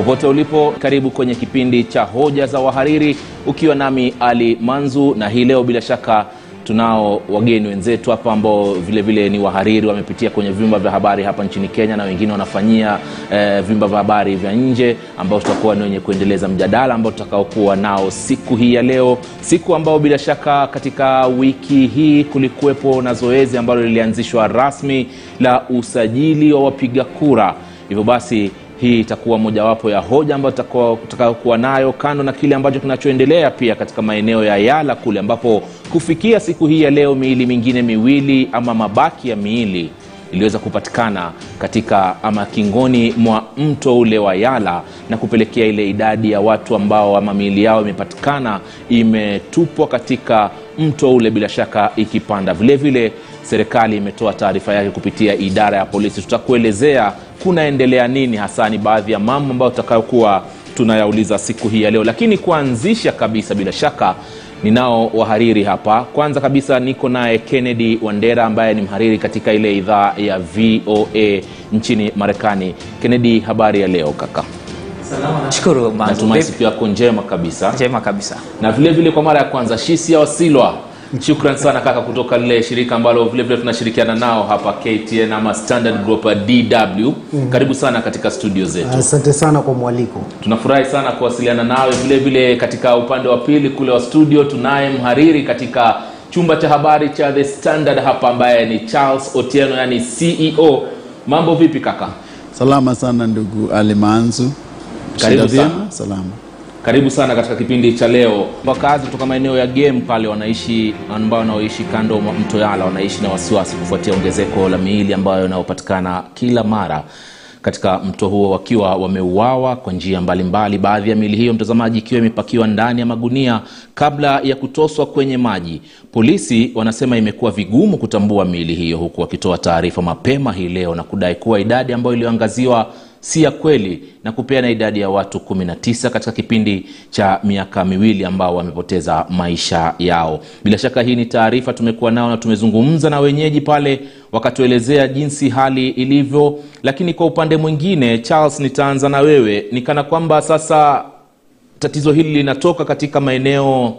Popote ulipo, karibu kwenye kipindi cha hoja za wahariri, ukiwa nami Ali Manzu, na hii leo bila shaka tunao wageni wenzetu hapa ambao vile vile ni wahariri, wamepitia kwenye vyumba vya habari hapa nchini Kenya na wengine wanafanyia eh, vyumba vya habari vya nje, ambao tutakuwa ni wenye kuendeleza mjadala ambao tutakaokuwa nao siku hii ya leo, siku ambao bila shaka katika wiki hii kulikuwepo na zoezi ambalo lilianzishwa rasmi la usajili wa wapiga kura. Hivyo basi hii itakuwa mojawapo ya hoja ambayo tutakayokuwa nayo, kando na kile ambacho kinachoendelea pia katika maeneo ya Yala kule, ambapo kufikia siku hii ya leo miili mingine miwili ama mabaki ya miili iliweza kupatikana katika ama kingoni mwa mto ule wa Yala na kupelekea ile idadi ya watu ambao ama miili yao imepatikana imetupwa katika mto ule, bila shaka ikipanda. Vile vile serikali imetoa taarifa yake kupitia idara ya polisi. Tutakuelezea kunaendelea nini hasa, ni baadhi ya mambo ambayo tutakayokuwa tunayauliza siku hii ya leo. Lakini kuanzisha kabisa, bila shaka ninao wahariri hapa. Kwanza kabisa niko naye Kennedy Wandera ambaye ni mhariri katika ile idhaa ya VOA nchini Marekani. Kennedy, habari ya leo kaka? Nashukuru Natumai siku yako njema kabisa, Njema kabisa. na vile vile kwa mara ya kwanza Shisia Wasilwa, shukran sana kaka, kutoka lile shirika ambalo vile vile tunashirikiana nao hapa KTN ama Standard Group DW. Karibu sana katika studio zetu. Asante sana kwa mwaliko. tunafurahi sana kuwasiliana nawe vile vile katika upande wa pili kule wa studio tunaye mhariri katika chumba cha habari cha the standard hapa ambaye ni charles otieno yani ceo mambo vipi kaka Salama sana ndugu Ali Manzu. Karibu sana. Salama. karibu sana katika kipindi cha leo wakazi kutoka maeneo ya game pale wanaishi ambao wanaoishi kando mwa mto yala wanaishi na wasiwasi kufuatia ongezeko la miili ambayo inayopatikana kila mara katika mto huo wakiwa wameuawa kwa njia mbalimbali baadhi ya miili hiyo mtazamaji ikiwa imepakiwa ndani ya magunia kabla ya kutoswa kwenye maji polisi wanasema imekuwa vigumu kutambua miili hiyo huku wakitoa taarifa mapema hii leo na kudai kuwa idadi ambayo iliyoangaziwa si ya kweli na kupeana idadi ya watu 19 katika kipindi cha miaka miwili ambao wamepoteza maisha yao. Bila shaka hii ni taarifa tumekuwa nao na tumezungumza na wenyeji pale wakatuelezea jinsi hali ilivyo, lakini kwa upande mwingine, Charles, nitaanza na wewe, nikana kwamba sasa tatizo hili linatoka katika maeneo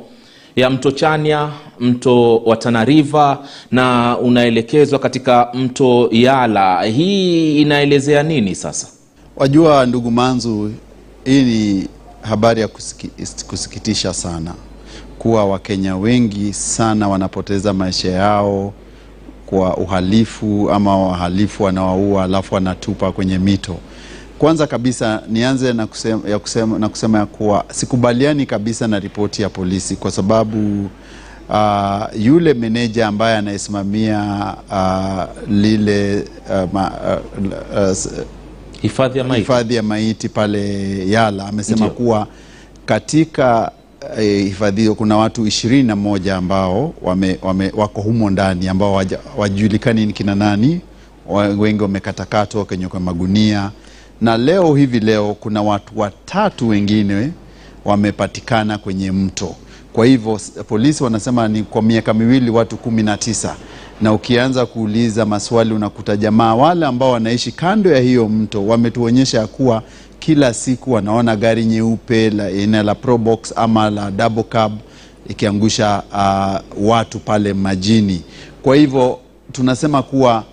ya mto Chania, mto wa Tana River na unaelekezwa katika mto Yala. Hii inaelezea nini sasa? Wajua ndugu Manzu, hii ni habari ya kusiki, kusikitisha sana kuwa Wakenya wengi sana wanapoteza maisha yao kwa uhalifu ama wahalifu wanawaua alafu wanatupa kwenye mito. Kwanza kabisa nianze na kusema, ya kusema, na kusema ya kuwa sikubaliani kabisa na ripoti ya polisi kwa sababu uh, yule meneja ambaye anayesimamia uh, lile uh, ma, uh, uh, Hifadhi ya maiti. hifadhi ya maiti pale Yala amesema Ndiyo. kuwa katika eh, hifadhi hiyo kuna watu ishirini na moja ambao wame, wame, wako humo ndani ambao wajulikani ni kina nani, wengi wamekatakatwa kwenye kwa magunia, na leo hivi leo kuna watu watatu wengine wamepatikana kwenye mto. Kwa hivyo polisi wanasema ni kwa miaka miwili watu kumi na tisa na ukianza kuuliza maswali unakuta jamaa wale ambao wanaishi kando ya hiyo mto wametuonyesha ya kuwa kila siku wanaona gari nyeupe la aina la Probox ama la double cab ikiangusha uh, watu pale majini. Kwa hivyo tunasema kuwa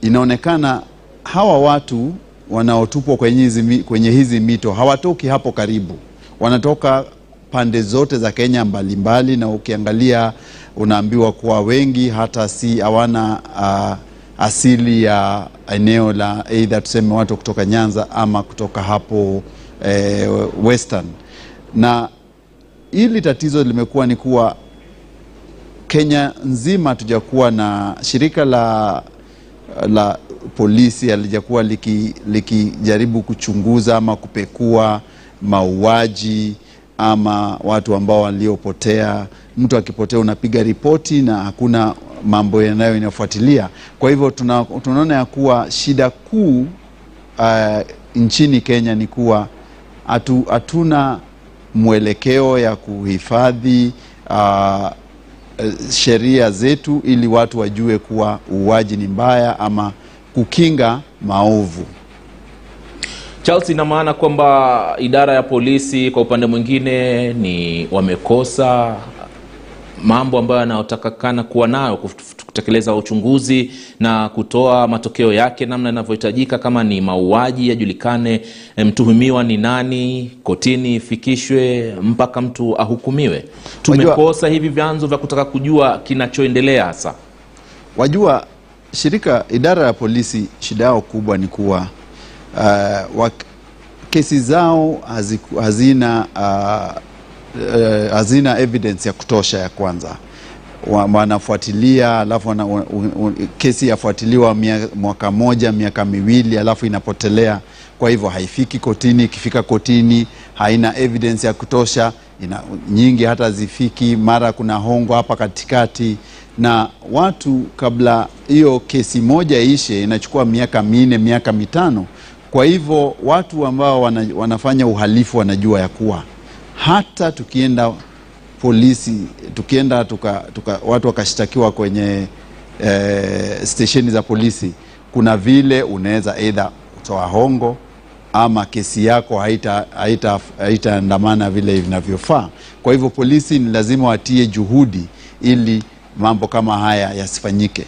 inaonekana hawa watu wanaotupwa kwenye hizi mito hawatoki hapo karibu, wanatoka pande zote za Kenya mbalimbali, na ukiangalia unaambiwa kuwa wengi hata si hawana uh, asili ya eneo la aidha tuseme watu kutoka Nyanza ama kutoka hapo eh, Western, na hili tatizo limekuwa ni kuwa Kenya nzima hatujakuwa na shirika la la polisi halijakuwa liki- likijaribu kuchunguza ama kupekua mauaji ama watu ambao waliopotea. Mtu akipotea unapiga ripoti na hakuna mambo yanayo inafuatilia. Kwa hivyo tuna, tunaona ya kuwa shida kuu uh, nchini Kenya ni kuwa hatu, hatuna mwelekeo ya kuhifadhi uh, sheria zetu ili watu wajue kuwa uuaji ni mbaya ama kukinga maovu. Charles, ina maana kwamba idara ya polisi kwa upande mwingine ni wamekosa mambo ambayo yanayotakikana kuwa nayo kutekeleza uchunguzi na kutoa matokeo yake namna inavyohitajika. Kama ni mauaji, yajulikane eh, mtuhumiwa ni nani, kotini ifikishwe mpaka mtu ahukumiwe. Tumekosa hivi vyanzo vya kutaka kujua kinachoendelea hasa. Wajua, shirika idara ya polisi shida yao kubwa ni kuwa uh, kesi zao haziku, hazina uh, uh, hazina evidence ya kutosha ya kwanza. Wanafuatilia alafu wana, kesi yafuatiliwa mwaka moja miaka miwili alafu inapotelea. Kwa hivyo haifiki kotini ikifika kotini haina evidence ya kutosha ina, nyingi hata zifiki mara kuna hongo hapa katikati. Na watu kabla hiyo kesi moja ishe inachukua miaka minne miaka mitano kwa hivyo watu ambao wana, wanafanya uhalifu wanajua ya kuwa hata tukienda polisi tukienda tuka, tuka, watu wakashtakiwa kwenye eh, stesheni za polisi kuna vile unaweza eidha kutoa hongo ama kesi yako haitaandamana haita, haita vile vinavyofaa kwa hivyo polisi ni lazima watie juhudi ili mambo kama haya yasifanyike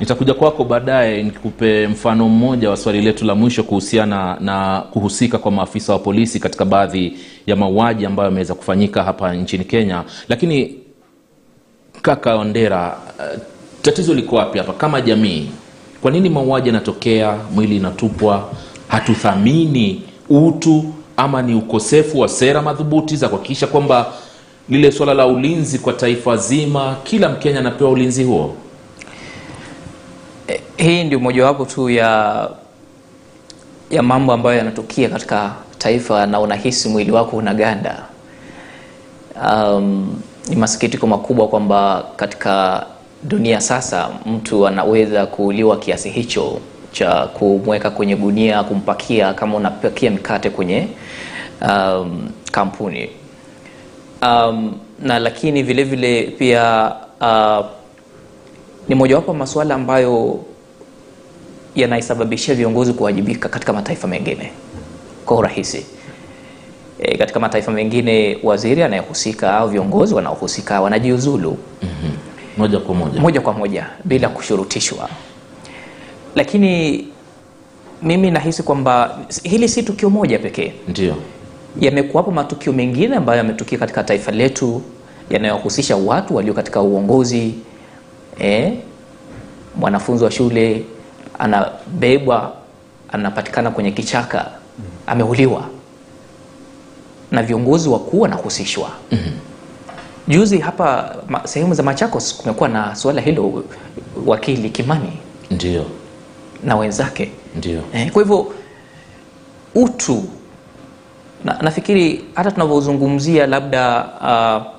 Nitakuja kwako baadaye nikupe mfano mmoja wa swali letu la mwisho kuhusiana na kuhusika kwa maafisa wa polisi katika baadhi ya mauaji ambayo yameweza kufanyika hapa nchini Kenya. Lakini kaka Ondera, uh, tatizo liko wapi hapa kama jamii? Kwa nini mauaji yanatokea, mwili inatupwa, hatuthamini utu, ama ni ukosefu wa sera madhubuti za kuhakikisha kwamba lile swala la ulinzi kwa taifa zima, kila Mkenya anapewa ulinzi huo? Hii ndio mojawapo tu ya ya mambo ambayo yanatokea katika taifa na unahisi mwili wako unaganda. Um, ni masikitiko makubwa kwamba katika dunia sasa mtu anaweza kuuliwa kiasi hicho cha kumweka kwenye gunia, kumpakia kama unapakia mikate kwenye um, kampuni um, na lakini vile vile pia uh, ni mojawapo wa masuala ambayo yanaisababishia viongozi kuwajibika katika mataifa mengine kwa urahisi. E, katika mataifa mengine waziri anayehusika au viongozi wanaohusika wanajiuzulu Moja kwa moja. moja kwa moja bila kushurutishwa, lakini mimi nahisi kwamba hili si tukio moja pekee Ndio. yamekuwapo matukio mengine ambayo yametukia katika taifa letu yanayohusisha watu walio katika uongozi eh, mwanafunzi wa shule anabebwa anapatikana kwenye kichaka ameuliwa na viongozi wakuu wanahusishwa juzi hapa ma, sehemu za Machakos kumekuwa na suala hilo wakili Kimani Ndio. na wenzake Ndio. Eh, kwa hivyo utu na, nafikiri hata tunavyozungumzia labda uh,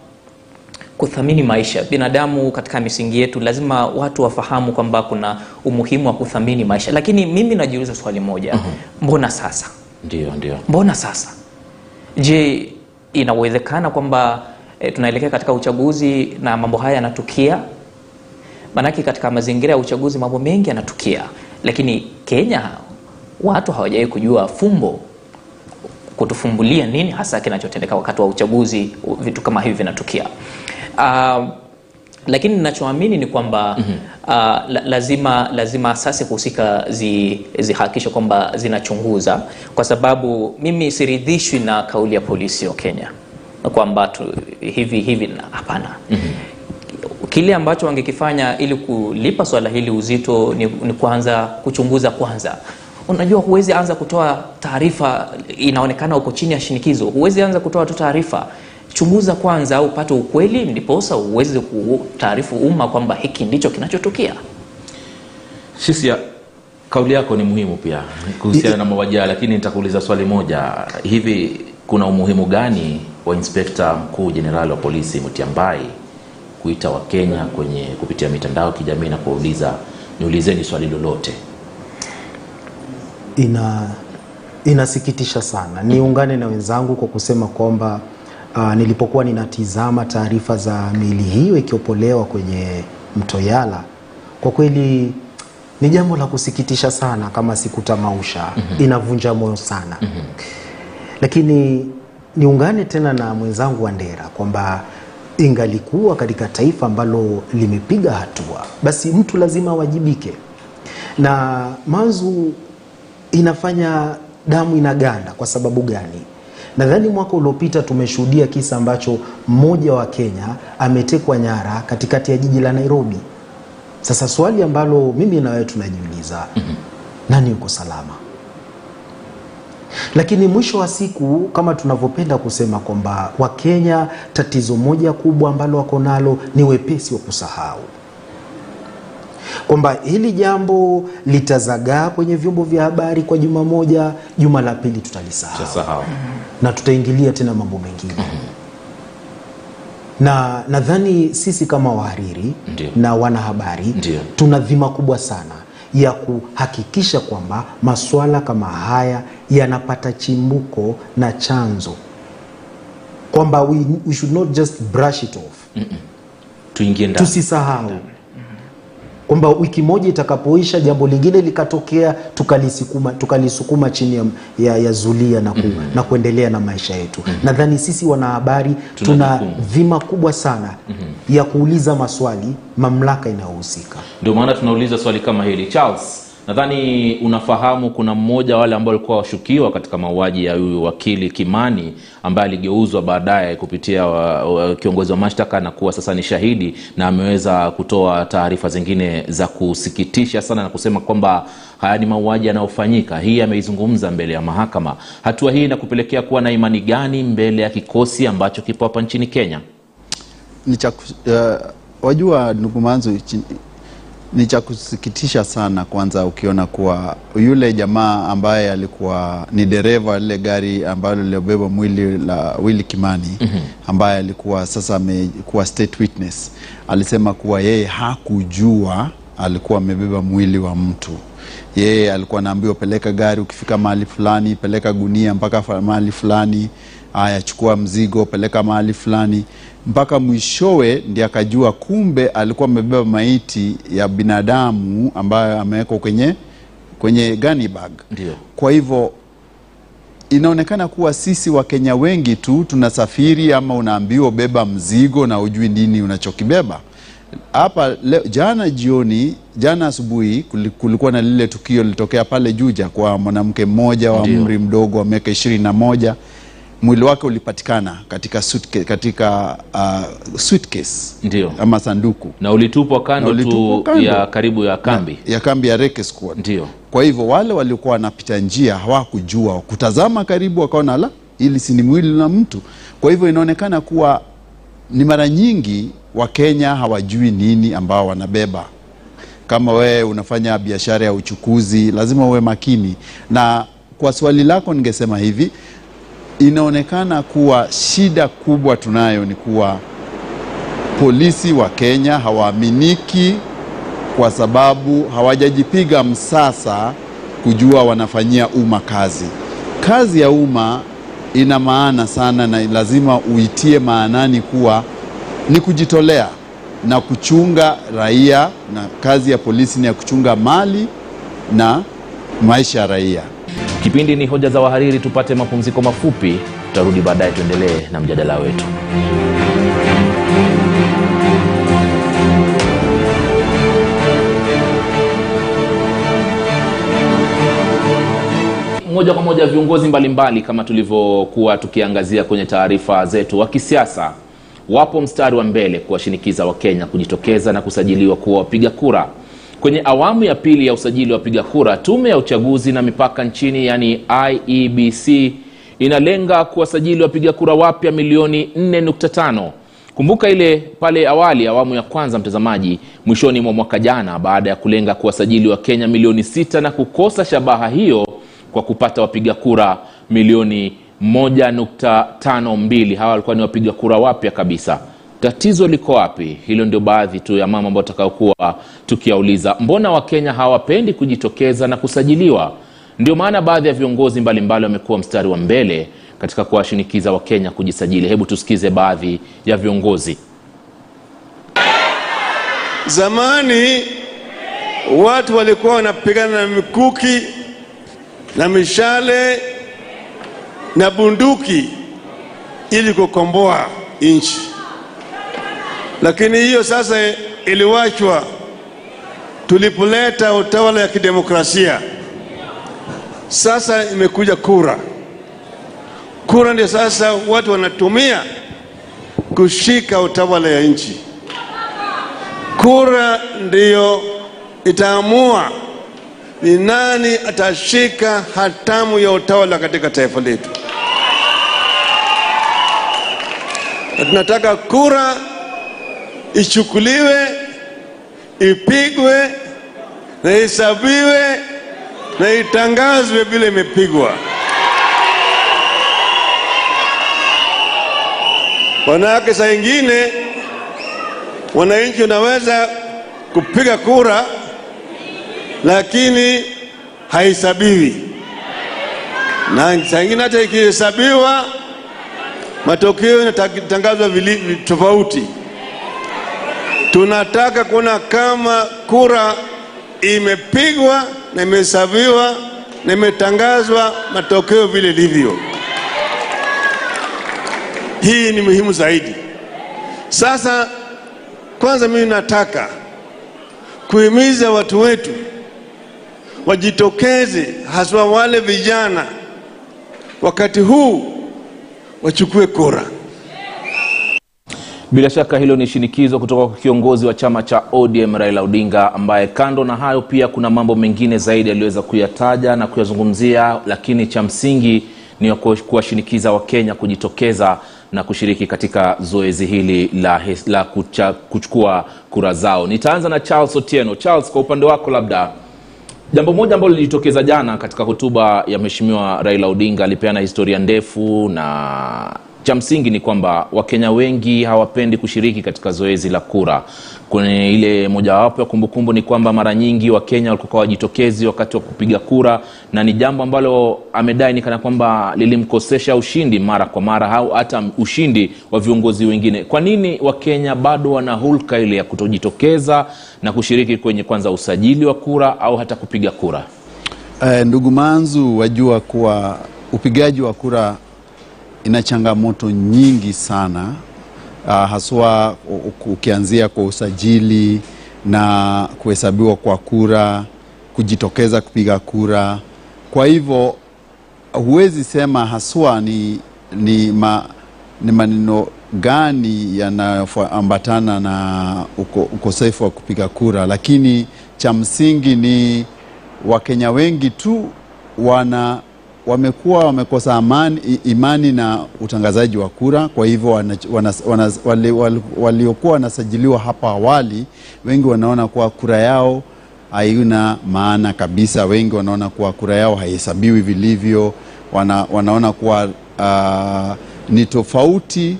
kuthamini maisha binadamu katika misingi yetu, lazima watu wafahamu kwamba kuna umuhimu wa kuthamini maisha, lakini mimi najiuliza swali moja mbona sasa? Ndio, ndio. Mbona sasa? Je, inawezekana kwamba e, tunaelekea katika uchaguzi na mambo haya yanatukia? Maanake katika mazingira ya uchaguzi mambo mengi yanatukia, lakini Kenya watu hawajawahi kujua fumbo kutufumbulia nini hasa kinachotendeka wakati wa uchaguzi, vitu kama hivi vinatukia. Uh, lakini ninachoamini ni kwamba mm -hmm. uh, lazima lazima asasi husika zi, zihakikishe kwamba zinachunguza, kwa sababu mimi siridhishwi na kauli ya polisi wa Kenya kwamba tu- hivi hivi, hapana. mm -hmm. Kile ambacho wangekifanya ili kulipa swala hili uzito ni, ni kwanza kuchunguza kwanza. Unajua, huwezi anza kutoa taarifa inaonekana uko chini ya shinikizo, huwezi anza kutoa tu taarifa chunguza kwanza au upate ukweli, ndiposa uweze kutaarifu umma kwamba hiki ndicho kinachotukia. Shisia, kauli yako ni muhimu pia kuhusiana na mawajaa, lakini nitakuuliza swali moja. Hivi kuna umuhimu gani wa inspekta mkuu jenerali wa polisi Mutiambai kuita Wakenya kwenye kupitia mitandao ya kijamii na kuwauliza niulizeni swali lolote? ina inasikitisha sana. Niungane na wenzangu kwa kusema kwamba uh, nilipokuwa ninatizama taarifa za miili hiyo ikiopolewa kwenye mto Yala, kwa kweli Ni jambo la kusikitisha sana kama sikutamausha. Inavunja moyo sana. Lakini niungane tena na mwenzangu Wandera kwamba ingalikuwa katika taifa ambalo limepiga hatua, basi mtu lazima awajibike. Na Manzu inafanya damu inaganda. Kwa sababu gani? Nadhani mwaka uliopita tumeshuhudia kisa ambacho mmoja wa Kenya ametekwa nyara katikati ya jiji la Nairobi. Sasa swali ambalo mimi na wewe tunajiuliza, nani yuko salama? Lakini mwisho wa siku, kama tunavyopenda kusema kwamba Wakenya tatizo moja kubwa ambalo wako nalo ni wepesi wa kusahau, kwamba hili jambo litazagaa kwenye vyombo vya habari kwa juma moja, juma la pili tutalisahau. Na tutaingilia tena mambo mengine. Na nadhani sisi kama wahariri na wanahabari tuna dhima kubwa sana ya kuhakikisha kwamba masuala kama haya yanapata chimbuko na chanzo, kwamba we, we should not just brush it off. Tuingie ndani. Tusisahau kwamba wiki moja itakapoisha jambo lingine likatokea tukalisukuma, tukalisukuma chini ya, ya, ya zulia na, ku, na kuendelea na maisha yetu. Nadhani sisi wanahabari Tuna tuna dhima kubwa sana ya kuuliza maswali mamlaka inayohusika. ndio maana tunauliza swali kama hili charles nadhani unafahamu kuna mmoja wale ambao walikuwa washukiwa katika mauaji ya huyu wakili kimani ambaye aligeuzwa baadaye kupitia wa, wa, kiongozi wa mashtaka na kuwa sasa ni shahidi na ameweza kutoa taarifa zingine za kusikitisha sana na kusema kwamba haya ni mauaji yanayofanyika. Hii ameizungumza mbele ya mahakama. Hatua hii inakupelekea kuwa na imani gani mbele ya kikosi ambacho kipo hapa nchini kenya? Ni cha uh, wajua ndugu Manzu, chi- ni cha kusikitisha sana kwanza ukiona kuwa yule jamaa ambaye alikuwa ni dereva lile gari ambalo lilobeba mwili la Willy Kimani ambaye alikuwa sasa amekuwa state witness alisema kuwa yeye hakujua alikuwa amebeba mwili wa mtu. Yeye alikuwa anaambiwa peleka gari ukifika mahali fulani peleka gunia mpaka mahali fulani aya chukua mzigo peleka mahali fulani mpaka mwishowe ndi akajua kumbe alikuwa amebeba maiti ya binadamu ambayo amewekwa kwenye kwenye bag. Ndio. kwa hivyo inaonekana kuwa sisi wakenya wengi tu tunasafiri ama unaambiwa beba mzigo na ujui nini unachokibeba. Hapa jana jioni jana asubuhi kulikuwa na lile tukio lilitokea pale juja kwa mwanamke mmoja wa mri umri mdogo wa miaka ishirini na moja mwili wake ulipatikana katika suitcase, katika uh, suitcase Ndio. ama sanduku na ulitupwa kando tu ya karibu ya kambi ya kambi ya Reke Squad. Ndio. Kwa hivyo wale waliokuwa wanapita njia hawakujua, kutazama karibu wakaona la, ili si ni mwili na mtu. Kwa hivyo inaonekana kuwa ni mara nyingi Wakenya hawajui nini ambao wanabeba. Kama wewe unafanya biashara ya uchukuzi, lazima uwe makini. Na kwa swali lako, ningesema hivi, inaonekana kuwa shida kubwa tunayo ni kuwa polisi wa Kenya hawaaminiki kwa sababu hawajajipiga msasa kujua wanafanyia umma kazi. Kazi ya umma ina maana sana na lazima uitie maanani kuwa ni kujitolea na kuchunga raia, na kazi ya polisi ni ya kuchunga mali na maisha ya raia. Kipindi ni hoja za wahariri tupate mapumziko mafupi. Tutarudi baadaye tuendelee na mjadala wetu. Moja kwa moja viongozi mbalimbali kama tulivyokuwa tukiangazia kwenye taarifa zetu wa kisiasa wapo mstari wa mbele kuwashinikiza wakenya kujitokeza na kusajiliwa kuwa wapiga kura kwenye awamu ya pili ya usajili wa wapiga kura tume ya uchaguzi na mipaka nchini yani iebc inalenga kuwasajili wapiga kura wapya milioni 4.5 kumbuka ile pale awali awamu ya kwanza mtazamaji mwishoni mwa mwaka jana baada ya kulenga kuwasajili wa kenya milioni sita na kukosa shabaha hiyo kwa kupata wapiga kura milioni 1.52 hawa walikuwa ni wapiga kura wapya kabisa tatizo liko wapi? Hilo ndio baadhi tu ya mama ambao tutakayokuwa tukiauliza. Mbona wakenya hawapendi kujitokeza na kusajiliwa? Ndio maana baadhi ya viongozi mbalimbali wamekuwa mstari wa mbele katika kuwashinikiza wakenya kujisajili. Hebu tusikize baadhi ya viongozi. Zamani watu walikuwa wanapigana na mikuki na mishale na bunduki ili kukomboa nchi, lakini hiyo sasa iliwachwa tulipoleta utawala ya kidemokrasia. Sasa imekuja kura. Kura ndio sasa watu wanatumia kushika utawala ya nchi. Kura ndiyo itaamua ni nani atashika hatamu ya utawala katika taifa letu, na tunataka kura ichukuliwe, ipigwe na ihesabiwe na itangazwe vile imepigwa. Manake saa ingine wananchi wanaweza kupiga kura lakini haihesabiwi, na saa ingine hata ikihesabiwa matokeo yanatangazwa tofauti. Tunataka kuona kama kura imepigwa na imehesabiwa na imetangazwa matokeo vile ilivyo. Hii ni muhimu zaidi. Sasa kwanza, mimi nataka kuhimiza watu wetu wajitokeze, haswa wale vijana, wakati huu wachukue kura. Bila shaka hilo ni shinikizo kutoka kwa kiongozi wa chama cha ODM Raila Odinga, ambaye kando na hayo pia kuna mambo mengine zaidi aliyoweza kuyataja na kuyazungumzia, lakini cha msingi ni ku- kuwashinikiza Wakenya kujitokeza na kushiriki katika zoezi hili la, la kucha, kuchukua kura zao. Nitaanza na Charles Otieno. Charles, kwa upande wako labda Jambo moja ambalo lilijitokeza jana katika hotuba ya Mheshimiwa Raila Odinga, alipeana historia ndefu, na cha msingi ni kwamba Wakenya wengi hawapendi kushiriki katika zoezi la kura. Kwenye ile mojawapo ya kumbukumbu ni kwamba mara nyingi Wakenya walikuwa wajitokezi wakati wa kupiga kura, na ni jambo ambalo amedai ni kwamba lilimkosesha ushindi mara kwa mara au hata ushindi wa viongozi wengine. Kwa nini Wakenya bado wana hulka ile ya kutojitokeza na kushiriki kwenye kwanza usajili wa kura au hata kupiga kura? Eh, ndugu Manzu, wajua kuwa upigaji wa kura ina changamoto nyingi sana uh, haswa ukianzia kwa usajili na kuhesabiwa kwa kura, kujitokeza kupiga kura. Kwa hivyo huwezi sema haswa ni, ni, ma, ni maneno gani yanayoambatana na uko, ukosefu wa kupiga kura, lakini cha msingi ni Wakenya wengi tu wana wamekuwa wamekosa amani, imani na utangazaji wa kura. Kwa hivyo waliokuwa wali, wali, wanasajiliwa hapo awali, wengi wanaona kuwa kura yao haina maana kabisa. Wengi wanaona kuwa kura yao haihesabiwi vilivyo, wana, wanaona kuwa uh, ni tofauti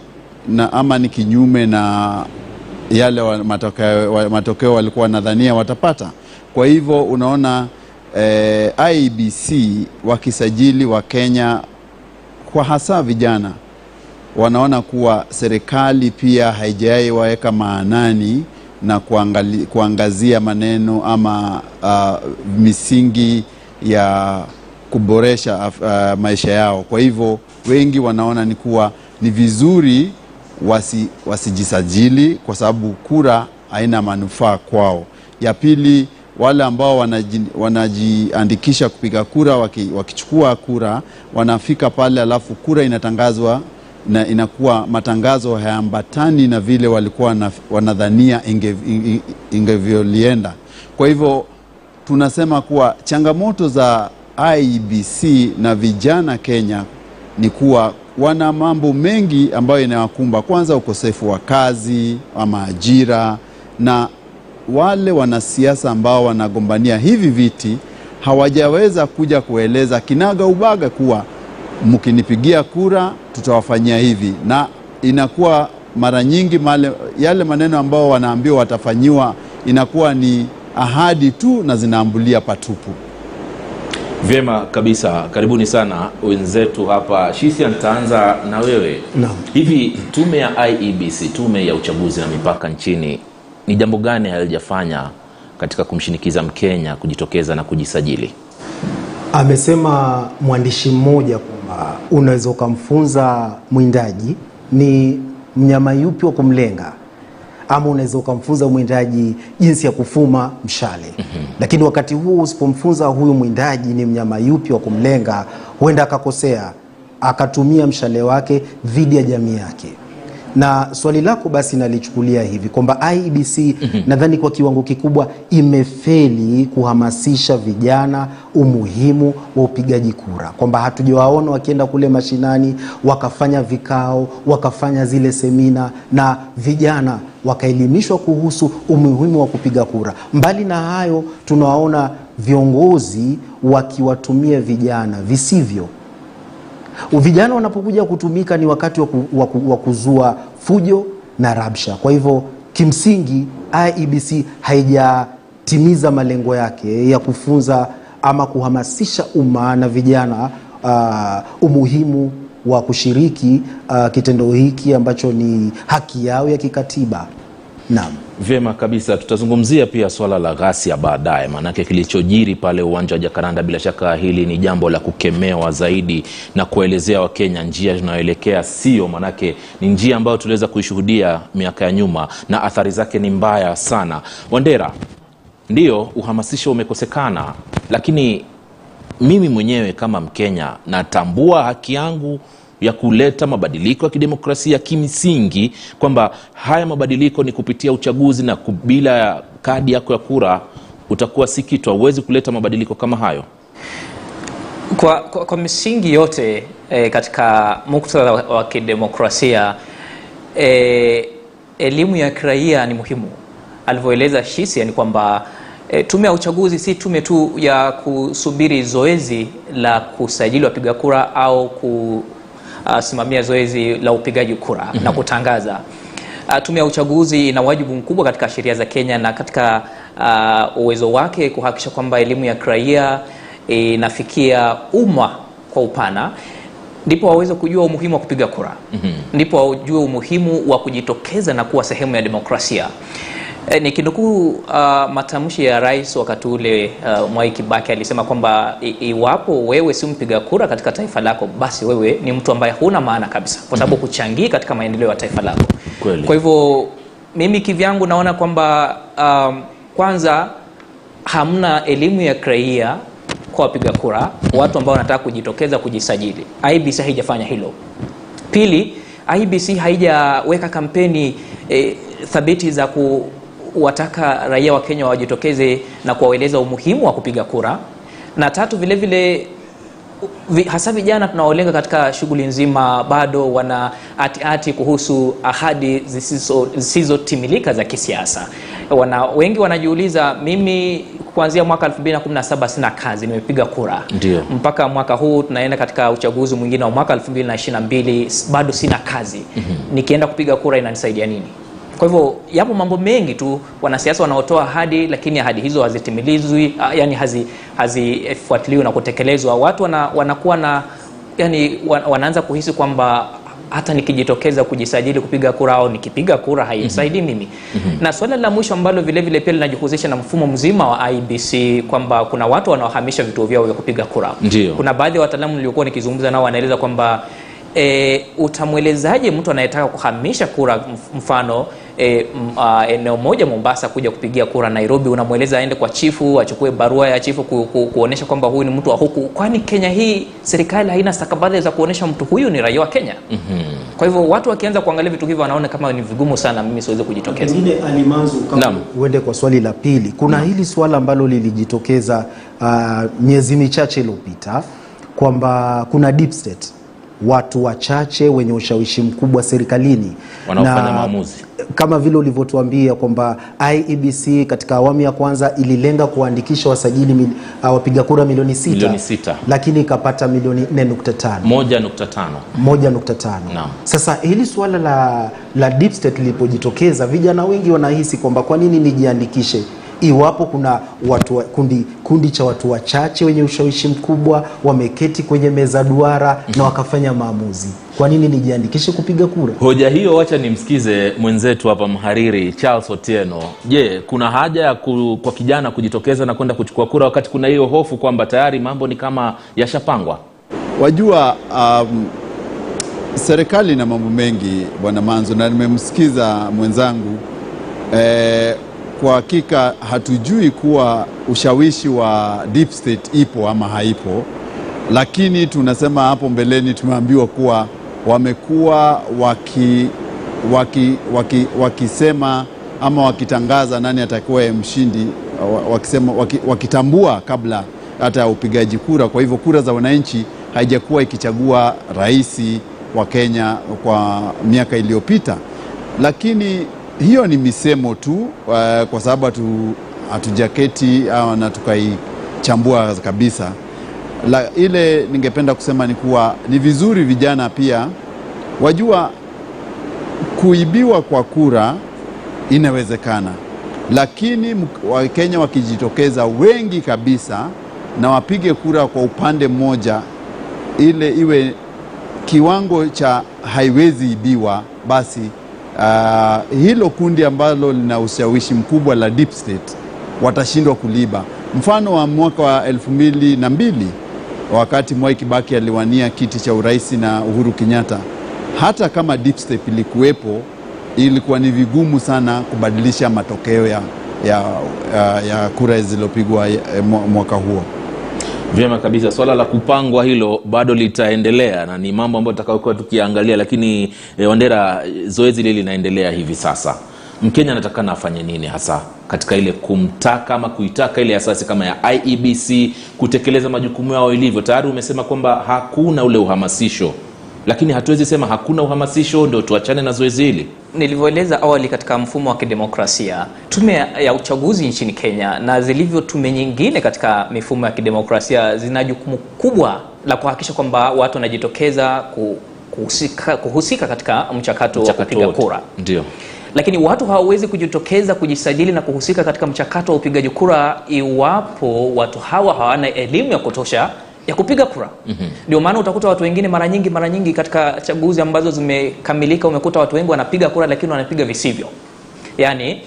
na ama ni kinyume na yale matokeo walikuwa wanadhania watapata. Kwa hivyo unaona eh, IEBC wakisajili wa Kenya kwa hasa vijana wanaona kuwa serikali pia haijawai waweka maanani na kuangali, kuangazia maneno ama uh, misingi ya kuboresha uh, maisha yao. Kwa hivyo wengi wanaona ni kuwa ni vizuri wasi, wasijisajili kwa sababu kura haina manufaa kwao. Ya pili, wale ambao wanaji, wanajiandikisha kupiga kura waki, wakichukua kura wanafika pale, alafu kura inatangazwa na inakuwa matangazo hayaambatani na vile walikuwa wana- wanadhania inge- inge- ingevyolienda. Kwa hivyo tunasema kuwa changamoto za IEBC na vijana Kenya ni kuwa wana mambo mengi ambayo inawakumba. Kwanza, ukosefu wa kazi ama ajira, na wale wanasiasa ambao wanagombania hivi viti hawajaweza kuja kueleza kinaga ubaga kuwa mkinipigia kura tutawafanyia hivi, na inakuwa mara nyingi male, yale maneno ambao wanaambiwa watafanyiwa inakuwa ni ahadi tu na zinaambulia patupu. Vyema kabisa, karibuni sana wenzetu hapa. Shisia, nitaanza na wewe. Naam. Hivi tume ya IEBC, tume ya uchaguzi na mipaka nchini, ni jambo gani halijafanya katika kumshinikiza Mkenya kujitokeza na kujisajili? Amesema mwandishi mmoja kwamba unaweza ukamfunza mwindaji ni mnyama yupi wa kumlenga ama unaweza ukamfunza mwindaji jinsi ya kufuma mshale mm-hmm. Lakini wakati huo usipomfunza huyu mwindaji ni mnyama yupi wa kumlenga, huenda akakosea akatumia mshale wake dhidi ya jamii yake. Na swali lako basi nalichukulia hivi kwamba IEBC mm-hmm. nadhani kwa kiwango kikubwa imefeli kuhamasisha vijana umuhimu wa upigaji kura, kwamba hatujawaona wakienda kule mashinani wakafanya vikao wakafanya zile semina na vijana wakaelimishwa kuhusu umuhimu wa kupiga kura. Mbali na hayo, tunawaona viongozi wakiwatumia vijana visivyo vijana wanapokuja kutumika ni wakati wa ku- wa ku- wa kuzua fujo na rabsha. Kwa hivyo kimsingi IEBC haijatimiza malengo yake ya kufunza ama kuhamasisha umma na vijana uh, umuhimu wa kushiriki uh, kitendo hiki ambacho ni haki yao ya kikatiba. Naam. Vyema kabisa, tutazungumzia pia swala la ghasia baadaye, maanake kilichojiri pale uwanja wa Jakaranda, bila shaka hili ni jambo la kukemewa zaidi na kuwaelezea Wakenya njia tunayoelekea sio, maanake ni njia ambayo tuliweza kuishuhudia miaka ya nyuma na athari zake ni mbaya sana. Wandera, ndiyo uhamasisho umekosekana, lakini mimi mwenyewe kama Mkenya natambua haki yangu ya kuleta mabadiliko ya kidemokrasia kimsingi, kwamba haya mabadiliko ni kupitia uchaguzi na bila ya kadi yako ya kura utakuwa si kitu, hauwezi kuleta mabadiliko kama hayo. Kwa, kwa, kwa misingi yote e, katika muktadha wa, kidemokrasia e, elimu ya kiraia ni muhimu. Alivyoeleza Shisia ni kwamba e, tume ya uchaguzi si tume tu ya kusubiri zoezi la kusajili wapiga kura au kusimamia zoezi la upigaji kura mm-hmm. na kutangaza. Uh, tume ya uchaguzi ina wajibu mkubwa katika sheria za Kenya na katika uh, uwezo wake kuhakikisha kwamba elimu ya kiraia inafikia umma kwa upana ndipo waweze kujua umuhimu wa kupiga kura mm-hmm. ndipo wajue umuhimu wa kujitokeza na kuwa sehemu ya demokrasia E, nikinukuu uh, matamshi ya rais wakati ule uh, Mwai Kibaki alisema kwamba iwapo wewe si mpiga kura katika taifa lako, basi wewe ni mtu ambaye huna maana kabisa, kwa sababu huchangii katika maendeleo ya taifa lako. Kweli. Kwa hivyo mimi kivyangu naona kwamba um, kwanza hamna elimu ya kiraia kwa wapiga kura, watu ambao wanataka kujitokeza kujisajili. IEBC haijafanya hilo. Pili, IBC haijaweka kampeni e, thabiti za kuwataka raia wa Kenya wajitokeze na kuwaeleza umuhimu wa kupiga kura. Na tatu, vile vile hasa vijana tunaolenga katika shughuli nzima bado wana ati-ati kuhusu ahadi zisizotimilika za kisiasa. Wana, wengi wanajiuliza, mimi kuanzia mwaka 2017 sina kazi, nimepiga kura Ndiyo. mpaka mwaka huu tunaenda katika uchaguzi mwingine wa mwaka 2022 bado sina kazi mm-hmm. nikienda kupiga kura inanisaidia nini kwa hivyo yapo mambo mengi tu wanasiasa wanaotoa ahadi lakini ahadi hizo hazitimilizwi ah, yani hazi- hazifuatiliwi na kutekelezwa watu wana, wanakuwa na yani wanaanza kuhisi kwamba hata nikijitokeza kujisajili kupiga kura au nikipiga kura haisaidii mimi mm-hmm. na swala la mwisho ambalo vile vile pia linajihusisha na mfumo mzima wa IBC kwamba kuna watu wanaohamisha vituo vyao vya kupiga kura Ndiyo. kuna baadhi ya wataalamu niliokuwa nikizungumza nao wanaeleza kwamba e, utamwelezaje mtu anayetaka kuhamisha kura mf- mfano e, m, a, eneo moja Mombasa kuja kupigia kura Nairobi, unamweleza aende kwa chifu achukue barua ya chifu ku, ku, kuonesha kwamba huyu ni mtu wa huku, kwani Kenya hii serikali haina stakabadhi za kuonesha mtu huyu ni raia wa Kenya. mm-hmm. Kwa hivyo watu wakianza kuangalia vitu hivyo wanaona kama ni vigumu sana mimi siwezi kujitokeza. Pengine Alimanzu, kama uende kwa swali la pili, kuna hili swala ambalo lilijitokeza uh, miezi michache iliyopita kwamba kuna deep state, watu wachache wenye ushawishi mkubwa serikalini Wanaofanya maamuzi. kama vile ulivyotuambia kwamba IEBC katika awamu ya kwanza ililenga kuandikisha wasajili mil, uh, wapiga kura milioni sita, Milioni sita. lakini ikapata milioni 4.5 moja nukta tano 1.5. Naam. Sasa hili suala la, la deep state lilipojitokeza, vijana wengi wanahisi kwamba kwa nini nijiandikishe iwapo kuna watu wa, kundi, kundi cha watu wachache wenye ushawishi mkubwa wameketi kwenye meza duara na wakafanya maamuzi, kwa nini nijiandikishe kupiga kura? hoja hiyo wacha nimsikize mwenzetu hapa mhariri charles otieno. Je kuna haja ya ku, kwa kijana kujitokeza na kwenda kuchukua kura wakati kuna hiyo hofu kwamba tayari mambo ni kama yashapangwa? Wajua, um, serikali na mambo mengi bwana Manzo, na nimemsikiza mwenzangu. Eh, kwa hakika hatujui kuwa ushawishi wa deep state ipo ama haipo, lakini tunasema hapo mbeleni tumeambiwa kuwa wamekuwa waki, waki, waki, wakisema ama wakitangaza nani atakuwa mshindi wa- wakisema, waki, wakitambua kabla hata ya upigaji kura. Kwa hivyo kura za wananchi haijakuwa ikichagua rais wa Kenya kwa miaka iliyopita, lakini hiyo ni misemo tu uh, kwa sababu hatu- hatujaketi uh, na tukaichambua kabisa. La, ile ningependa kusema ni kuwa ni vizuri vijana pia wajua kuibiwa kwa kura inawezekana, lakini Wakenya wakijitokeza wengi kabisa na wapige kura kwa upande mmoja, ile iwe kiwango cha haiwezi ibiwa, basi uh, hilo kundi ambalo lina ushawishi mkubwa la deep state watashindwa kuliba. Mfano wa mwaka wa elfu mbili na mbili wakati Mwai Kibaki aliwania kiti cha urais na Uhuru Kenyatta, hata kama deep state ilikuwepo, ilikuwa ni vigumu sana kubadilisha matokeo ya, ya, ya, ya kura zilizopigwa eh, mwaka huo. Vyema kabisa swala la kupangwa hilo bado litaendelea na ni mambo ambayo tutakayokuwa tukiangalia lakini e, wandera zoezi lile linaendelea hivi sasa. Mkenya anatakana afanye nini hasa katika ile kumtaka ama kuitaka ile asasi kama ya iebc kutekeleza majukumu yao ilivyo? Tayari umesema kwamba hakuna ule uhamasisho lakini hatuwezi sema hakuna uhamasisho ndio tuachane na zoezi hili. Nilivyoeleza awali katika mfumo wa kidemokrasia tume ya uchaguzi nchini kenya na zilivyo tume nyingine katika mifumo ya kidemokrasia zina jukumu kubwa la kuhakikisha kwamba watu wanajitokeza kuhusika, kuhusika katika mchakato wa kupiga kura. Ndio. Lakini watu hawawezi kujitokeza kujisajili na kuhusika katika mchakato wa upigaji kura iwapo watu hawa hawana elimu ya kutosha ya kupiga kura. Ndio mm-hmm. maana utakuta watu wengine mara nyingi mara nyingi katika chaguzi ambazo zimekamilika umekuta watu wengi wanapiga kura lakini wanapiga visivyo. Yaani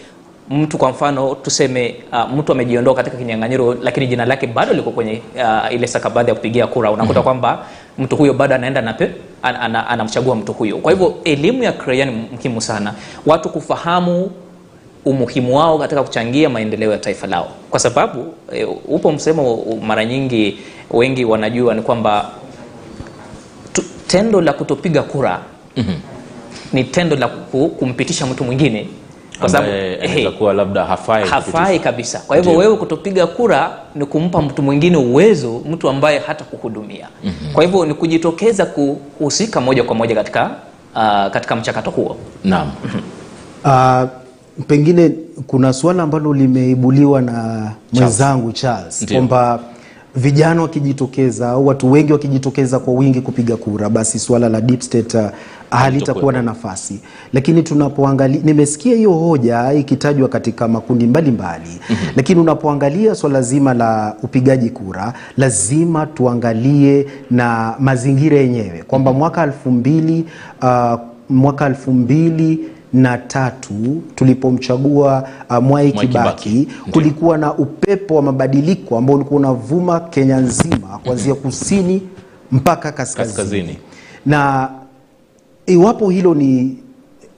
mtu kwa mfano tuseme uh, mtu amejiondoa katika kinyang'anyiro lakini jina lake bado liko kwenye uh, ile stakabadhi ya kupigia kura. Unakuta mm-hmm. kwamba mtu huyo bado anaenda nape an, an, anamchagua mtu huyo. Kwa hivyo elimu ya kiraia ni muhimu sana. Watu kufahamu umuhimu wao katika kuchangia maendeleo ya taifa lao. Kwa sababu e, upo msemo mara nyingi wengi wanajua ni kwamba tendo la kutopiga kura mm-hmm. ni tendo la kumpitisha mtu mwingine kwa sababu ehe, anaweza kuwa labda hafai hafai kabisa. Kwa hivyo wewe kutopiga kura ni kumpa mtu mwingine uwezo mtu ambaye hata kuhudumia. Mm-hmm. kwa hivyo ni kujitokeza kuhusika moja kwa moja katika uh, katika mchakato huo. Naam. Uh, pengine kuna suala ambalo limeibuliwa na mwenzangu Charles kwamba vijana wakijitokeza au watu wengi wakijitokeza kwa wingi kupiga kura, basi suala la deep state uh, halitakuwa na nafasi. Lakini tunapoangalia, nimesikia hiyo hoja ikitajwa katika makundi mbalimbali mm-hmm. Lakini unapoangalia swala zima la upigaji kura, lazima tuangalie na mazingira yenyewe kwamba mwaka elfu mbili uh, mwaka elfu mbili na tatu tulipomchagua uh, Mwai Kibaki, Kibaki, kulikuwa na upepo wa mabadiliko ambao ulikuwa unavuma Kenya nzima kuanzia kusini mpaka kaskazini. Kaskazini. Na iwapo hilo ni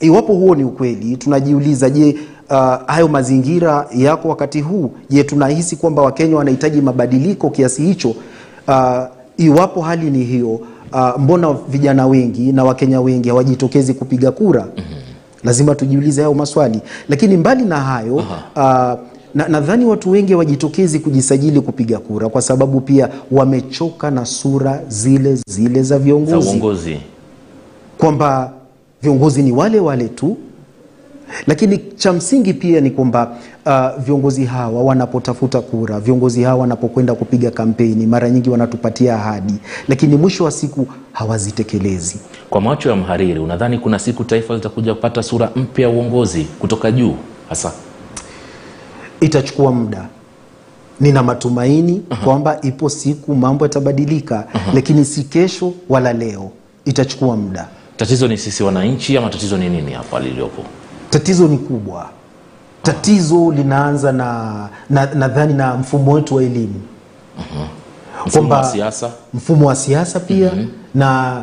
iwapo huo ni ukweli, tunajiuliza je, uh, hayo mazingira yako wakati huu? Je, tunahisi kwamba Wakenya wanahitaji mabadiliko kiasi hicho? Uh, iwapo hali ni hiyo, uh, mbona vijana wengi na Wakenya wengi hawajitokezi kupiga kura? Lazima tujiulize hayo maswali, lakini mbali na hayo uh, na- nadhani watu wengi hawajitokezi kujisajili kupiga kura kwa sababu pia wamechoka na sura zile zile za viongozi. Kwamba viongozi ni wale wale tu, lakini cha msingi pia ni kwamba uh, viongozi hawa wanapotafuta kura, viongozi hawa wanapokwenda kupiga kampeni, mara nyingi wanatupatia ahadi, lakini mwisho wa siku hawazitekelezi. kwa macho ya mhariri unadhani kuna siku taifa litakuja kupata sura mpya ya uongozi kutoka juu hasa? Itachukua muda. Nina matumaini kwamba ipo siku mambo yatabadilika lakini si kesho wala leo. Itachukua muda. Tatizo ni sisi wananchi ama tatizo ni nini hapa liliopo tatizo ni kubwa. Tatizo linaanza na nadhani na, na mfumo wetu wa elimu. Wa Kwamba- siasa. mfumo wa siasa pia na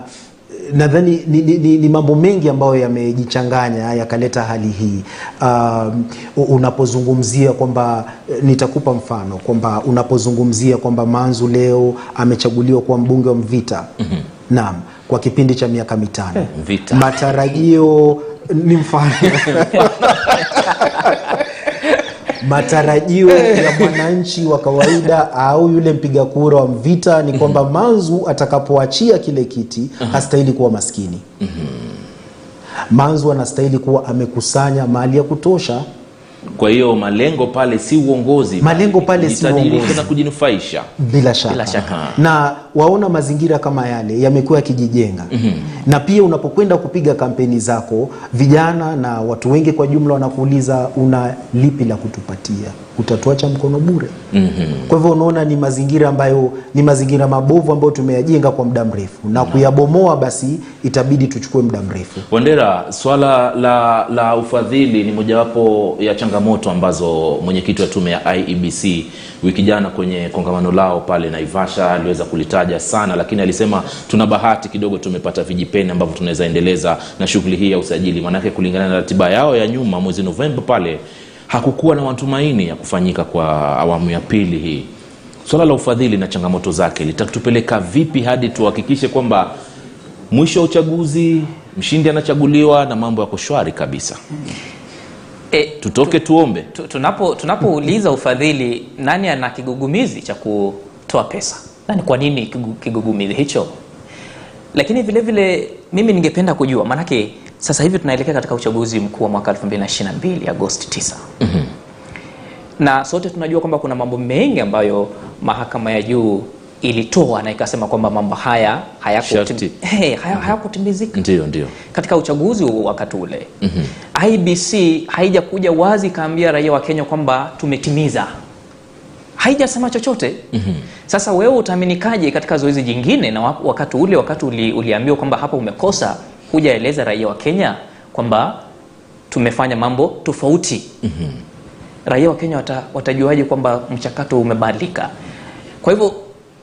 nadhani ni, ni, ni, ni mambo mengi ambayo yamejichanganya yakaleta hali hii. Uh, unapozungumzia kwamba nitakupa mfano kwamba unapozungumzia kwamba manzu leo amechaguliwa kuwa mbunge wa mvita. Naam kwa kipindi cha miaka mitano. Matarajio ni mfano. Matarajio ya mwananchi wa kawaida au yule mpiga kura wa mvita ni kwamba manzu atakapoachia kile kiti hastahili kuwa maskini. Manzu anastahili kuwa amekusanya mali ya kutosha. Kwa hiyo malengo pale si uongozi. Malengo pale si uongozi. na kujinufaisha. Bila shaka, Bila shaka. na waona mazingira kama yale yamekuwa yakijijenga. Na pia unapokwenda kupiga kampeni zako vijana na watu wengi kwa jumla wanakuuliza una lipi la kutupatia? Utatuacha mkono bure? Kwa hivyo unaona ni mazingira ambayo ni mazingira mabovu ambayo tumeyajenga kwa muda mrefu. Na kuyabomoa basi itabidi tuchukue muda mrefu. Wandera, swala la, la ufadhili ni mojawapo ya changamoto ambazo mwenyekiti wa tume ya IEBC wiki jana kwenye kongamano lao pale Naivasha aliweza kulitaja sana, lakini alisema tuna bahati kidogo, tumepata vijipeni ambavyo tunaweza endeleza na shughuli hii ya usajili, maanake kulingana na ratiba yao ya nyuma mwezi Novemba pale hakukuwa na matumaini ya kufanyika kwa awamu ya pili hii. Swala la ufadhili na changamoto zake litatupeleka vipi hadi tuhakikishe kwamba mwisho wa uchaguzi mshindi anachaguliwa na mambo yako shwari kabisa? E, tutoke tuombe. tu- tunapo ufadhili nani ana kigugumizi cha kutoa pesa na kwa nini kigu- kigugumizi hicho? Lakini vile vile mimi ningependa kujua maanake sasa hivi tunaelekea katika uchaguzi mkuu wa mwaka 2022 agosti 9 na sote tunajua kwamba kuna mambo mengi ambayo mahakama ya juu ilitoa na ikasema kwamba mambo haya hayakutimizika hey, haya- ndio ndio. Katika uchaguzi wa wakati ule mm-hmm. ibc haijakuja wazi ikaambia raia wa kenya kwamba tumetimiza. Haijasema chochote. Mm-hmm. Sasa wewe utaaminikaje katika zoezi jingine na wakati ule wakati uli, uliambiwa kwamba hapa umekosa hujaeleza raia wa kenya kwamba tumefanya mambo tofauti mm-hmm. raia wa kenya wata, watajuaje kwamba mchakato umebadilika kwa hivyo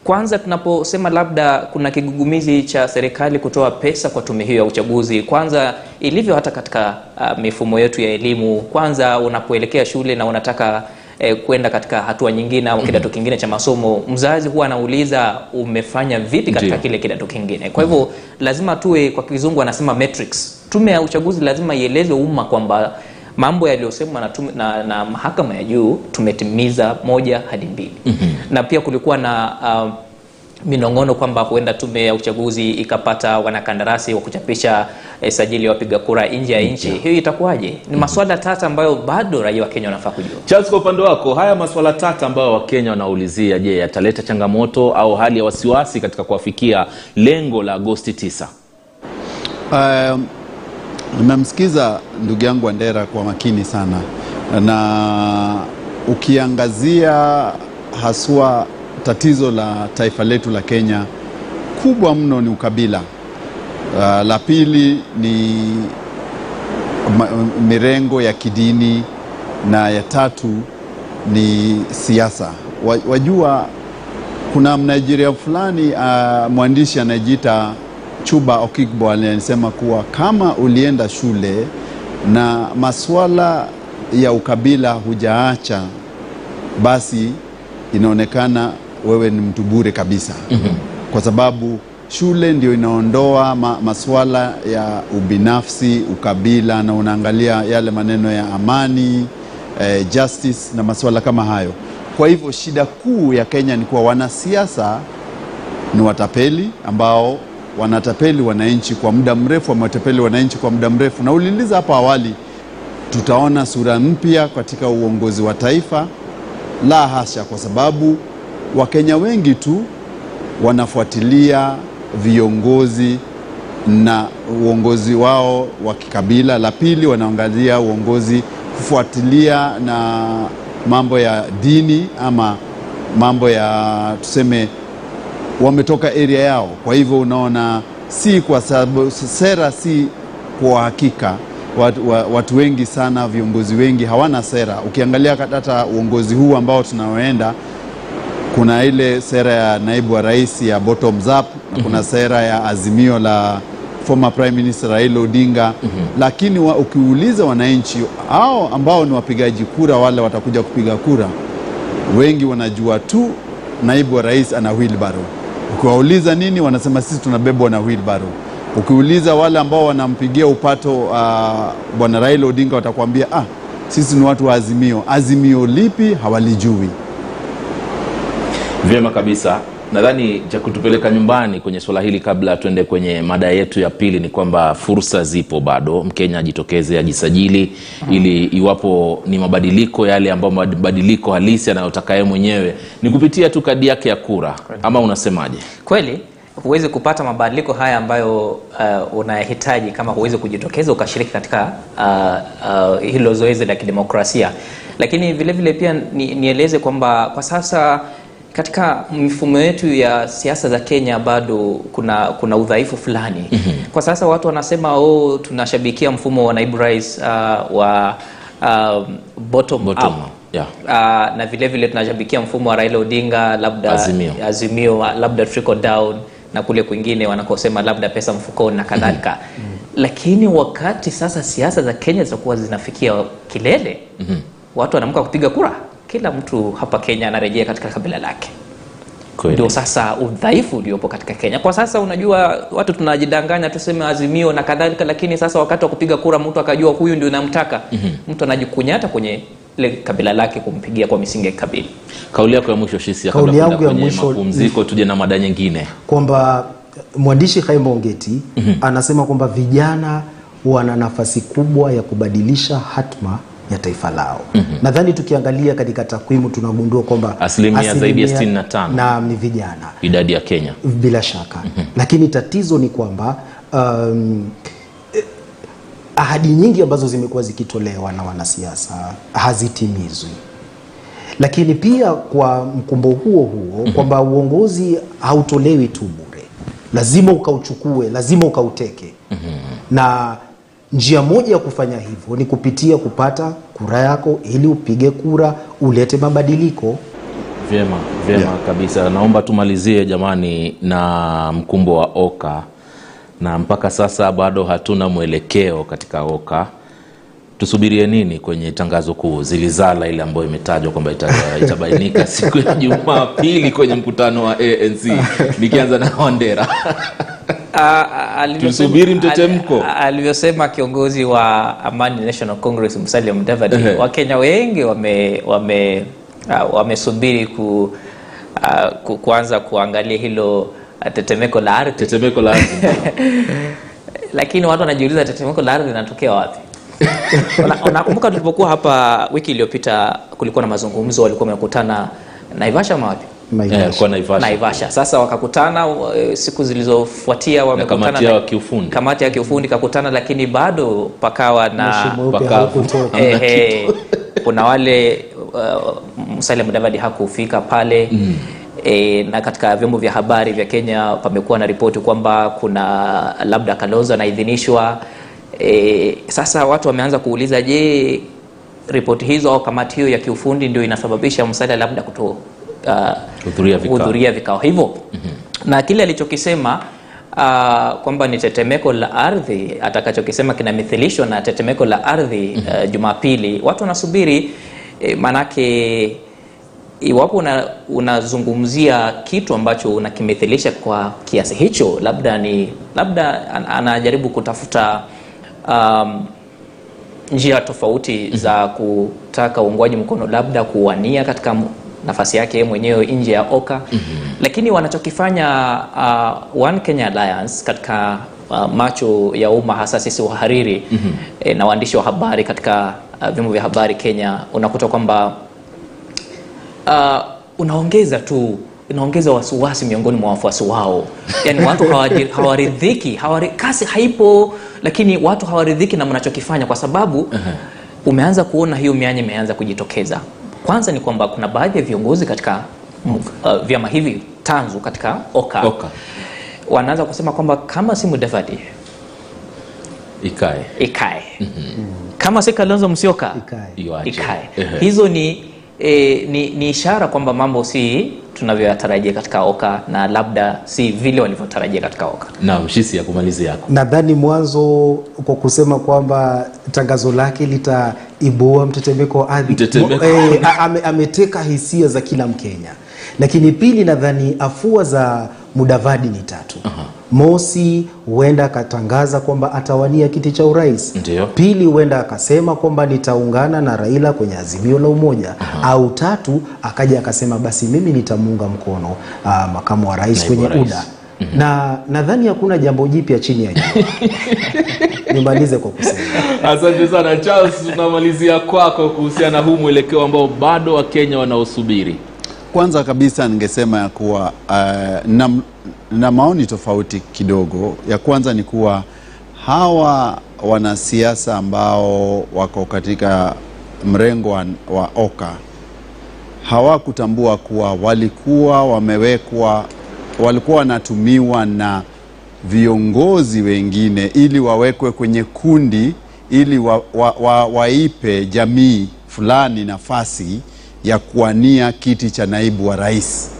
kwanza tunaposema labda kuna kigugumizi cha serikali kutoa pesa kwa tume hiyo ya uchaguzi kwanza ilivyo hata katika uh, mifumo yetu ya elimu kwanza unapoelekea shule na unataka eh, kwenda katika hatua nyingine au kidato kingine cha masomo mzazi huwa anauliza umefanya vipi katika Ndiyo. kile kidato kingine kwa hivyo lazima tuwe kwa kizungu anasema metrics tume ya uchaguzi lazima ieleze umma kwamba mambo yaliyosemwa na, na, na mahakama ya juu tumetimiza moja hadi mbili mm-hmm. na pia kulikuwa na uh, minong'ono kwamba huenda tume ya uchaguzi ikapata wanakandarasi wa kuchapisha eh, sajili ya wapiga kura nje ya nchi. Hiyo itakuwaje? Ni maswala tata ambayo bado raia wa kenya wanafaa kujua. Charles kwa upande wako haya maswala tata ambayo wakenya wanaulizia je yataleta changamoto au hali ya wasiwasi katika kuwafikia lengo la agosti 9 Um, nimemsikiza ndugu yangu Wandera kwa makini sana, na ukiangazia haswa tatizo la taifa letu la Kenya kubwa mno ni ukabila. Uh, la pili ni mirengo ya kidini na ya tatu ni siasa. Wajua kuna Mnigeria fulani uh, mwandishi anayejiita Chuba Okigbo alisema kuwa kama ulienda shule na maswala ya ukabila hujaacha, basi inaonekana wewe ni mtu bure kabisa mm-hmm. kwa sababu shule ndio inaondoa ma, masuala ya ubinafsi, ukabila na unaangalia yale maneno ya amani eh, justice na masuala kama hayo. Kwa hivyo shida kuu ya Kenya ni kuwa wanasiasa ni watapeli ambao wanatapeli wananchi kwa muda mrefu, wametapeli wananchi kwa muda mrefu. Na uliuliza hapo awali, tutaona sura mpya katika uongozi wa taifa? La hasha, kwa sababu Wakenya wengi tu wanafuatilia viongozi na uongozi wao wa kikabila. La pili, wanaangalia uongozi kufuatilia na mambo ya dini ama mambo ya tuseme wametoka area yao. Kwa hivyo unaona, si kwa sababu sera, si kwa hakika watu, watu wengi sana, viongozi wengi hawana sera. Ukiangalia hata uongozi huu ambao tunaoenda kuna ile sera ya naibu wa rais ya bottoms up na kuna sera ya azimio la former prime minister Raila Odinga lakini wa, ukiuliza wananchi hao ambao ni wapigaji kura wale watakuja kupiga kura wengi wanajua tu naibu wa rais ana wheelbarrow. Ukiwauliza nini, wanasema sisi tunabebwa na wheelbarrow. Ukiuliza wale ambao wanampigia upato uh, bwana Raila Odinga watakwambia ah, sisi ni watu wa Azimio. Azimio lipi hawalijui. Vyema kabisa. Nadhani cha kutupeleka nyumbani kwenye swala hili, kabla tuende kwenye mada yetu ya pili, ni kwamba fursa zipo bado. Mkenya ajitokeze, ajisajili, ili iwapo ni mabadiliko yale ambayo mabadiliko halisi anayotaka yeye mwenyewe ni kupitia tu kadi yake ya kura, ama unasemaje? Kweli huwezi kupata mabadiliko haya ambayo uh, unayahitaji kama huwezi kujitokeza ukashiriki katika uh, uh, hilo zoezi la kidemokrasia. Lakini vilevile vile pia ni, nieleze kwamba kwa sasa katika mifumo yetu ya siasa za Kenya bado kuna kuna udhaifu fulani. Kwa sasa watu wanasema oh, tunashabikia mfumo wa naibu rais uh, wa uh, bottom, Bottom up. yeah. Uh, na vile vile tunashabikia mfumo wa Raila Odinga labda Azimio. azimio labda trickle down na kule kwingine wanakosema labda pesa mfukoni na kadhalika lakini wakati sasa siasa za Kenya zitakuwa zinafikia kilele watu wanaamka kupiga kura kila mtu hapa Kenya anarejea katika kabila lake ndio sasa udhaifu uliopo katika Kenya kwa sasa. Unajua, watu tunajidanganya tuseme azimio na kadhalika, lakini sasa wakati wa kupiga kura mtu akajua huyu ndio namtaka, mtu anajikunyata kwenye ile kabila lake kumpigia kwa misingi ya kikabila. Kauli yako ya mwisho Shisia, kwenda ya kwenye mapumziko, tuje na mada nyingine. kwamba mwandishi haimongeti mm-hmm. anasema kwamba vijana wana nafasi kubwa ya kubadilisha hatma ya taifa lao. Nadhani tukiangalia katika takwimu tunagundua kwamba Asilimia zaidi ya 65. na ni vijana. Idadi ya Kenya. Bila shaka. Lakini tatizo ni kwamba um, ahadi nyingi ambazo zimekuwa zikitolewa na wanasiasa hazitimizwi. Lakini pia kwa mkumbo huo huo kwamba uongozi hautolewi tu bure. Lazima ukauchukue lazima ukauteke. Na njia moja ya kufanya hivyo ni kupitia kupata kura yako ili upige kura ulete mabadiliko Vyema, vyema Yeah. kabisa. Naomba tumalizie jamani na mkumbo wa Oka, na mpaka sasa bado hatuna mwelekeo katika Oka. Tusubirie nini kwenye tangazo kuu zilizala ile ambayo imetajwa kwamba itabainika siku ya Jumapili kwenye mkutano wa ANC, nikianza na Wandera. Tusubiri mtetemko. alivyosema kiongozi wa Amani National Congress Musalia Mudavadi, Wakenya wengi wame wame uh, wamesubiri ku, uh, ku, kuanza kuangalia hilo tetemeko la ardhi, Tetemeko la ardhi. lakini watu wanajiuliza tetemeko la ardhi linatokea wapi? Una- Unakumbuka tulipokuwa hapa wiki iliyopita, kulikuwa na mazungumzo, walikuwa wamekutana Naivasha ama wapi? Eh, kwa Naivasha. Naivasha. Sasa wakakutana eh, siku zilizofuatia wamekutana kamati ya kiufundi. kamati ya kiufundi kakutana, lakini bado pakawa na kuna wale uh, Musalia Mudavadi hakufika pale E, na katika vyombo vya habari vya Kenya pamekuwa na ripoti kwamba kuna labda Kalonzo anaidhinishwa. E, sasa watu wameanza kuuliza, je, ripoti hizo au kamati hiyo ya kiufundi ndio inasababisha Musalia labda kuto uh, Hudhuria vikao. hivyo mm-hmm. na kile alichokisema uh, kwamba ni tetemeko la ardhi atakachokisema kinamithilishwa na tetemeko la ardhi uh, Jumapili. Watu wanasubiri eh, manake iwapo una- unazungumzia kitu ambacho unakimithilisha kwa kiasi hicho, labda ni labda an- anajaribu kutafuta um, njia tofauti za kutaka uungwaji mkono, labda kuwania katika nafasi yake mwenyewe nje ya Oka. Lakini wanachokifanya uh, One Kenya Alliance katika uh, macho ya umma, hasa sisi wahariri eh, na waandishi wa habari katika uh, vyombo vya habari Kenya, unakuta kwamba uh, unaongeza tu unaongeza wasiwasi miongoni mwa wafuasi wao, yani watu hawaridhiki, hawari, kasi haipo, lakini watu hawaridhiki na mnachokifanya kwa sababu umeanza kuona hiyo mianya imeanza kujitokeza. Kwanza ni kwamba kuna baadhi ya viongozi katika mm, uh, vyama hivi tanzu katika OKA, Oka. wanaanza kusema kwamba kama si Mudavadi ikae ikae, kama si Kalonzo Musyoka Ikae. ikae. Ehe. Hizo ni, e, ni, ni ishara kwamba mambo si tunavyoyatarajia katika OKA na labda si vile walivyotarajia katika OKA. naam shisi ya kumalizi yako nadhani mwanzo kwa kusema kwamba tangazo lake litaibua mtetemeko wa ardhi Mtetemeko. Eh, ame, ameteka hisia za kila Mkenya. Lakini pili, nadhani afua za Mudavadi ni tatu. Mosi, huenda akatangaza kwamba atawania kiti cha urais. Ndiyo. Pili, huenda akasema kwamba nitaungana na Raila kwenye azimio la umoja. Au tatu, akaja akasema basi mimi nitamuunga mkono ah, makamu wa rais Naibu kwenye rais. UDA na nadhani hakuna jambo jipya chini ya jua. Nimalize kwa kusema asante sana charles tunamalizia kwako kuhusiana na huu mwelekeo ambao bado wakenya wanaosubiri Kwanza kabisa ningesema ya kuwa uh, na, na maoni tofauti kidogo. Ya kwanza ni kuwa hawa wanasiasa ambao wako katika mrengo wa, wa OKA hawakutambua kuwa walikuwa wamewekwa, walikuwa wanatumiwa na viongozi wengine ili wawekwe kwenye kundi ili wa, wa, wa, waipe jamii fulani nafasi ya kuwania kiti cha naibu wa rais,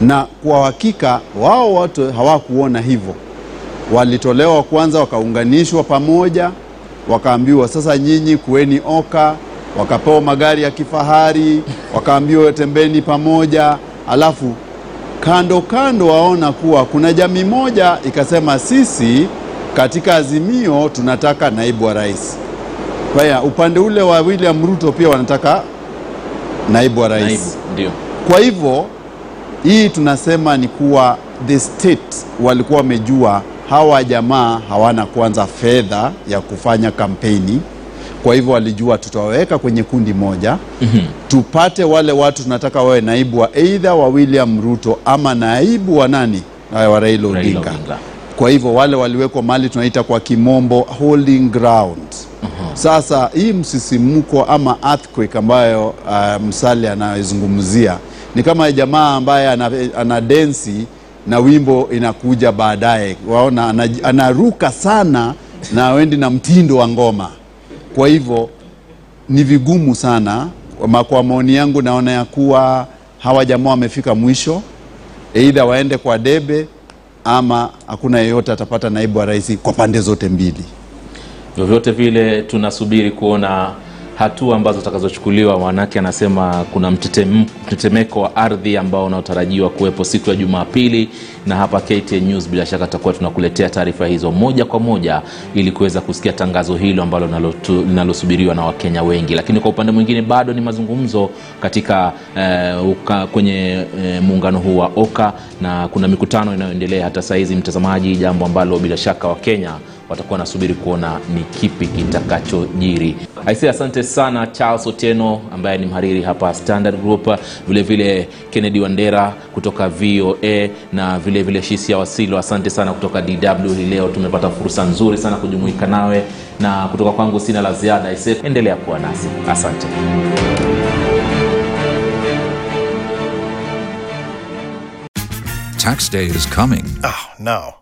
na kwa hakika wao wote hawakuona hivyo. Walitolewa kwanza, wakaunganishwa pamoja, wakaambiwa sasa nyinyi kuweni OKA, wakapewa magari ya kifahari, wakaambiwa tembeni pamoja, alafu kando kando waona kuwa kuna jamii moja ikasema sisi katika Azimio tunataka naibu wa rais. Kwa hiyo upande ule wa William Ruto pia wanataka naibu wa rais. naibu ndio Kwa hivyo hii tunasema ni kuwa the state walikuwa wamejua hawa jamaa hawana kwanza fedha ya kufanya kampeni. Kwa hivyo walijua tutawaweka kwenye kundi moja tupate wale watu tunataka wawe naibu wa eidha wa William Ruto ama naibu wa nani wa Raila Odinga. Kwa hivyo wale waliwekwa mali tunaita kwa kimombo holding ground. Sasa hii msisimko ama earthquake ambayo uh, Msali anaizungumzia ni kama jamaa ambaye ana, ana densi na wimbo inakuja baadaye, waona anaruka sana na wendi na mtindo wa ngoma. Kwa hivyo ni vigumu sana. Kwa maoni yangu, naona ya kuwa hawa jamaa wamefika mwisho, aidha waende kwa debe ama hakuna yeyote atapata naibu wa rais kwa pande zote mbili. Vyovyote vile tunasubiri kuona hatua ambazo zitakazochukuliwa. Maanake anasema kuna mtetemeko wa ardhi ambao unaotarajiwa kuwepo siku ya jumapili na hapa KTN News bila shaka tutakuwa tunakuletea taarifa hizo moja kwa moja ili kuweza kusikia tangazo hilo ambalo linalosubiriwa na wakenya wengi. Lakini kwa upande mwingine bado ni mazungumzo katika eh, uka, kwenye eh, muungano huu wa oka na kuna mikutano inayoendelea hata sahizi mtazamaji jambo ambalo bila shaka wakenya watakuwa wanasubiri kuona ni kipi kitakachojiri. Aisee asante sana charles otieno ambaye ni mhariri hapa standard group. Vilevile vile kennedy wandera kutoka voa na vilevile shisia wasilo asante sana kutoka dw hii leo tumepata fursa nzuri sana kujumuika nawe. Na kutoka kwangu sina la ziada aisee endelea kuwa nasi. Asante. Tax day is coming. Oh, no.